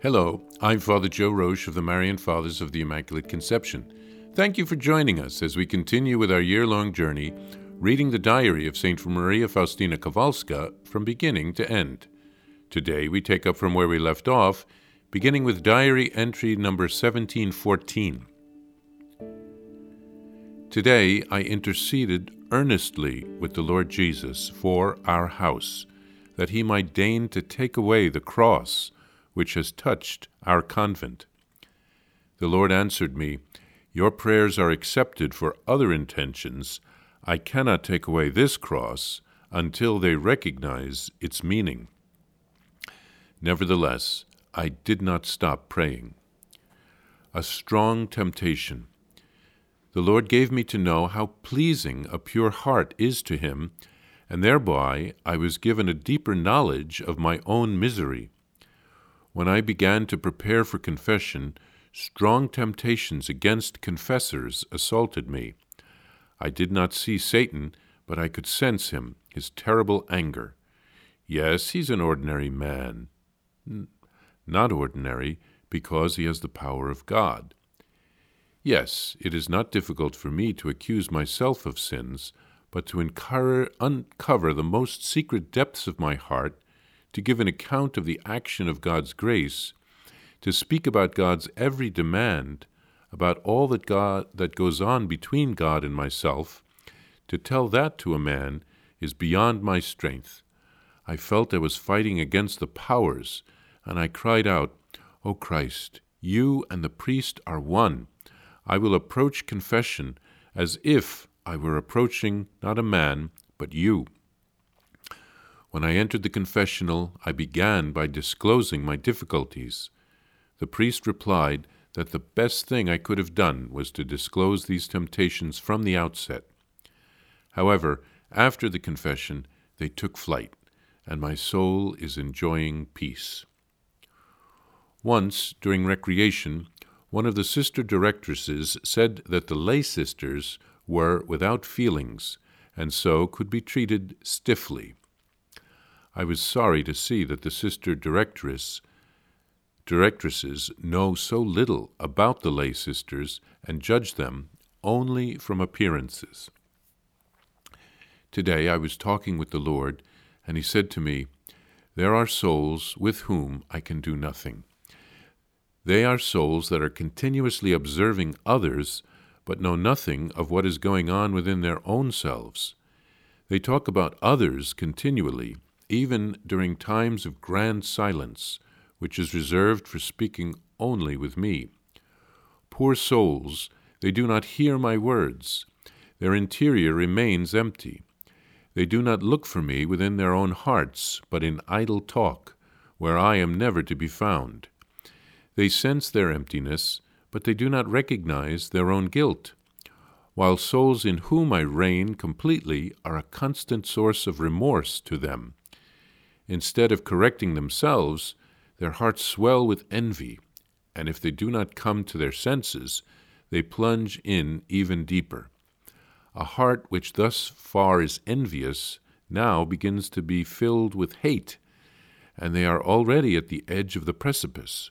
Hello, I'm Father Joe Roesch of the Marian Fathers of the Immaculate Conception. Thank you for joining us as we continue with our year long journey reading the diary of St. Maria Faustina Kowalska from beginning to end. Today we take up from where we left off, beginning with diary entry number 1714. Today I interceded earnestly with the Lord Jesus for our house, that he might deign to take away the cross which has touched our convent. The Lord answered me, Your prayers are accepted for other intentions. I cannot take away this cross until they recognize its meaning. Nevertheless, I did not stop praying. A strong temptation. The Lord gave me to know how pleasing a pure heart is to Him, and thereby I was given a deeper knowledge of my own misery. When I began to prepare for confession, strong temptations against confessors assaulted me. I did not see Satan, but I could sense him, his terrible anger. Yes, he's an ordinary man. Not ordinary, because he has the power of God. Yes, it is not difficult for me to accuse myself of sins, but to uncover the most secret depths of my heart to give an account of the action of God's grace, to speak about God's every demand, about all that God that goes on between God and myself, to tell that to a man is beyond my strength. I felt I was fighting against the powers, and I cried out, O Christ, you and the priest are one. I will approach confession as if I were approaching not a man, but you. When I entered the confessional, I began by disclosing my difficulties. The priest replied that the best thing I could have done was to disclose these temptations from the outset. However, after the confession, they took flight, and my soul is enjoying peace. Once, during recreation, one of the sister directresses said that the lay sisters were without feelings, and so could be treated stiffly. I was sorry to see that the sister directress directresses know so little about the lay sisters and judge them only from appearances. Today I was talking with the Lord, and he said to me, There are souls with whom I can do nothing. They are souls that are continuously observing others, but know nothing of what is going on within their own selves. They talk about others continually, even during times of grand silence, which is reserved for speaking only with me. Poor souls, they do not hear my words. Their interior remains empty. They do not look for me within their own hearts, but in idle talk, where I am never to be found. They sense their emptiness, but they do not recognize their own guilt, while souls in whom I reign completely are a constant source of remorse to them. Instead of correcting themselves, their hearts swell with envy, and if they do not come to their senses, they plunge in even deeper. A heart which thus far is envious now begins to be filled with hate, and they are already at the edge of the precipice.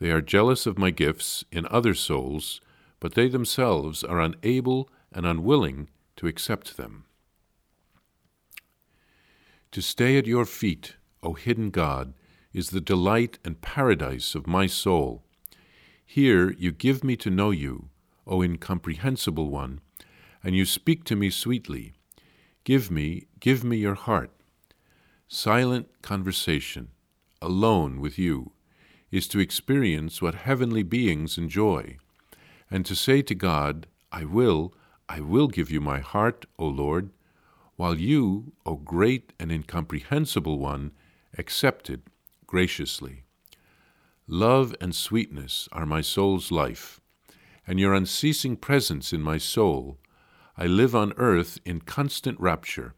They are jealous of my gifts in other souls, but they themselves are unable and unwilling to accept them. To stay at your feet, O hidden God, is the delight and paradise of my soul. Here you give me to know you, O incomprehensible one, and you speak to me sweetly. Give me, give me your heart. Silent conversation, alone with you, is to experience what heavenly beings enjoy, and to say to God, I will, I will give you my heart, O Lord, while you, O great and incomprehensible one, accept it graciously. Love and sweetness are my soul's life, and your unceasing presence in my soul. I live on earth in constant rapture,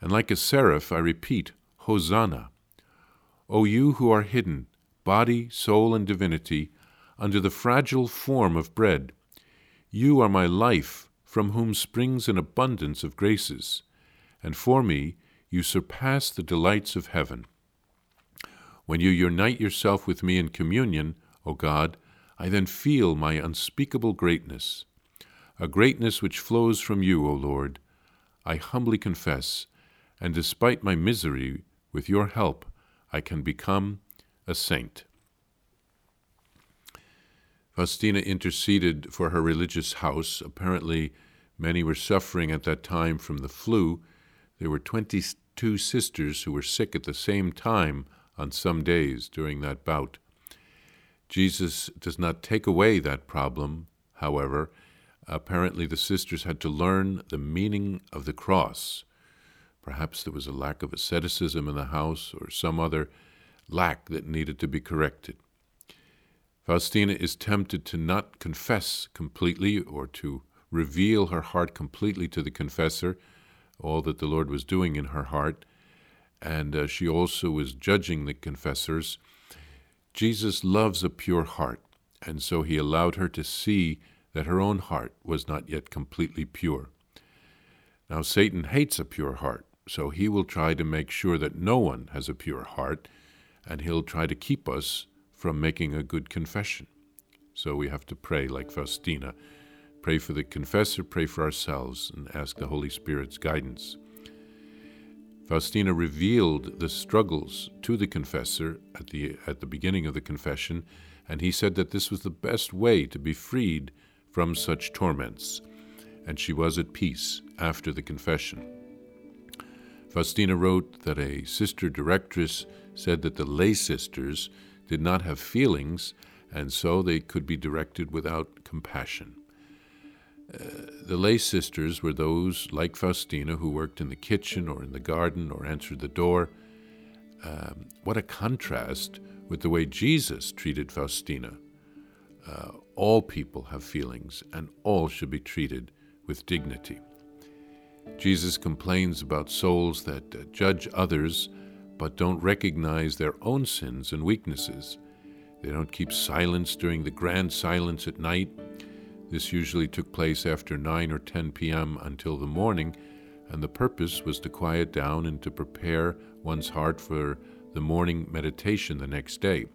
and like a seraph I repeat, Hosanna. O you who are hidden, body, soul, and divinity, under the fragile form of bread, you are my life, from whom springs an abundance of graces and for me you surpass the delights of heaven. When you unite yourself with me in communion, O God, I then feel my unspeakable greatness, a greatness which flows from you, O Lord. I humbly confess, and despite my misery, with your help, I can become a saint. Faustina interceded for her religious house. Apparently, many were suffering at that time from the flu. There were 22 sisters who were sick at the same time on some days during that bout. Jesus does not take away that problem, however. Apparently, the sisters had to learn the meaning of the cross. Perhaps there was a lack of asceticism in the house or some other lack that needed to be corrected. Faustina is tempted to not confess completely or to reveal her heart completely to the confessor, all that the Lord was doing in her heart, and uh, she also was judging the confessors Jesus loves a pure heart, and so he allowed her to see that her own heart was not yet completely pure. Now, Satan hates a pure heart, so he will try to make sure that no one has a pure heart, and he'll try to keep us from making a good confession. So we have to pray like Faustina. Pray for the confessor, pray for ourselves, and ask the Holy Spirit's guidance. Faustina revealed the struggles to the confessor at the, at the beginning of the confession, and he said that this was the best way to be freed from such torments, and she was at peace after the confession. Faustina wrote that a sister directress said that the lay sisters did not have feelings, and so they could be directed without compassion the lay sisters were those, like Faustina, who worked in the kitchen or in the garden or answered the door. Um, what a contrast with the way Jesus treated Faustina. Uh, all people have feelings, and all should be treated with dignity. Jesus complains about souls that uh, judge others but don't recognize their own sins and weaknesses. They don't keep silence during the grand silence at night this usually took place after 9 or 10 p.m. until the morning, and the purpose was to quiet down and to prepare one's heart for the morning meditation the next day.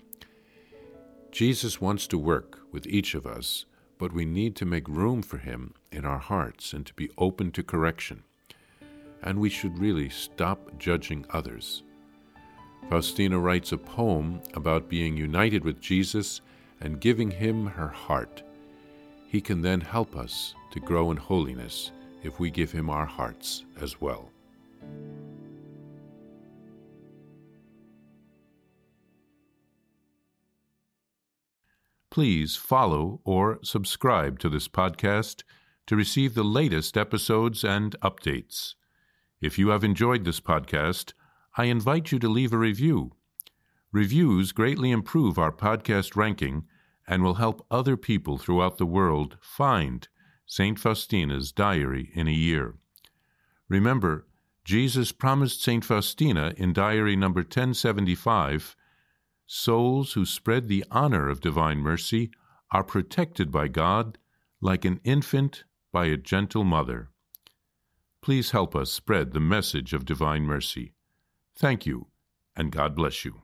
Jesus wants to work with each of us, but we need to make room for him in our hearts and to be open to correction. And we should really stop judging others. Faustina writes a poem about being united with Jesus and giving him her heart he can then help us to grow in holiness if we give Him our hearts as well. Please follow or subscribe to this podcast to receive the latest episodes and updates. If you have enjoyed this podcast, I invite you to leave a review. Reviews greatly improve our podcast ranking and will help other people throughout the world find St. Faustina's diary in a year. Remember, Jesus promised St. Faustina in diary number 1075 souls who spread the honor of divine mercy are protected by God like an infant by a gentle mother. Please help us spread the message of divine mercy. Thank you, and God bless you